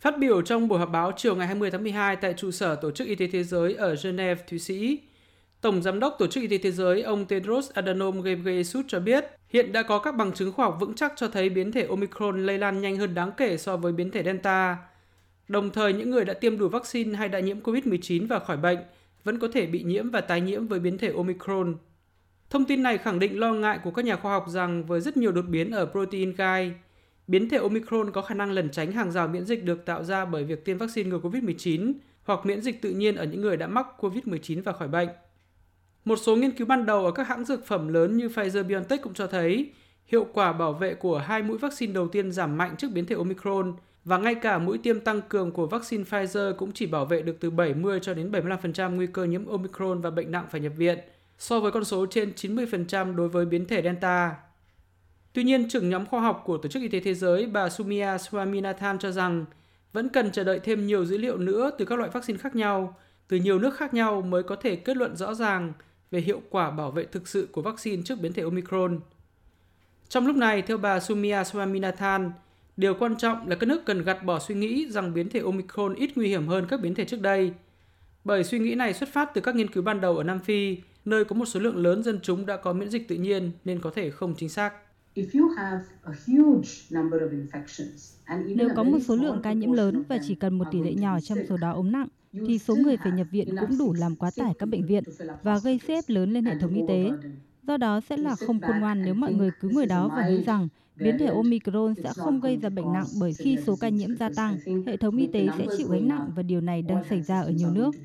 Phát biểu trong buổi họp báo chiều ngày 20 tháng 12 tại trụ sở Tổ chức Y tế Thế giới ở Geneva, Thụy Sĩ, Tổng Giám đốc Tổ chức Y tế Thế giới ông Tedros Adhanom Ghebreyesus cho biết hiện đã có các bằng chứng khoa học vững chắc cho thấy biến thể Omicron lây lan nhanh hơn đáng kể so với biến thể Delta. Đồng thời, những người đã tiêm đủ vaccine hay đã nhiễm COVID-19 và khỏi bệnh vẫn có thể bị nhiễm và tái nhiễm với biến thể Omicron. Thông tin này khẳng định lo ngại của các nhà khoa học rằng với rất nhiều đột biến ở protein gai, biến thể Omicron có khả năng lẩn tránh hàng rào miễn dịch được tạo ra bởi việc tiêm vaccine ngừa COVID-19 hoặc miễn dịch tự nhiên ở những người đã mắc COVID-19 và khỏi bệnh. Một số nghiên cứu ban đầu ở các hãng dược phẩm lớn như Pfizer-BioNTech cũng cho thấy hiệu quả bảo vệ của hai mũi vaccine đầu tiên giảm mạnh trước biến thể Omicron và ngay cả mũi tiêm tăng cường của vaccine Pfizer cũng chỉ bảo vệ được từ 70 cho đến 75% nguy cơ nhiễm Omicron và bệnh nặng phải nhập viện, so với con số trên 90% đối với biến thể Delta. Tuy nhiên, trưởng nhóm khoa học của Tổ chức Y tế Thế giới bà Sumia Swaminathan cho rằng vẫn cần chờ đợi thêm nhiều dữ liệu nữa từ các loại vaccine khác nhau, từ nhiều nước khác nhau mới có thể kết luận rõ ràng về hiệu quả bảo vệ thực sự của vaccine trước biến thể Omicron. Trong lúc này, theo bà Sumia Swaminathan, điều quan trọng là các nước cần gạt bỏ suy nghĩ rằng biến thể Omicron ít nguy hiểm hơn các biến thể trước đây. Bởi suy nghĩ này xuất phát từ các nghiên cứu ban đầu ở Nam Phi, nơi có một số lượng lớn dân chúng đã có miễn dịch tự nhiên nên có thể không chính xác. Nếu có một số lượng ca nhiễm lớn và chỉ cần một tỷ lệ nhỏ trong số đó ốm nặng, thì số người phải nhập viện cũng đủ làm quá tải các bệnh viện và gây sức ép lớn lên hệ thống y tế. Do đó sẽ là không khôn ngoan nếu mọi người cứ ngồi đó và nghĩ rằng biến thể Omicron sẽ không gây ra bệnh nặng bởi khi số ca nhiễm gia tăng, hệ thống y tế sẽ chịu gánh nặng và điều này đang xảy ra ở nhiều nước.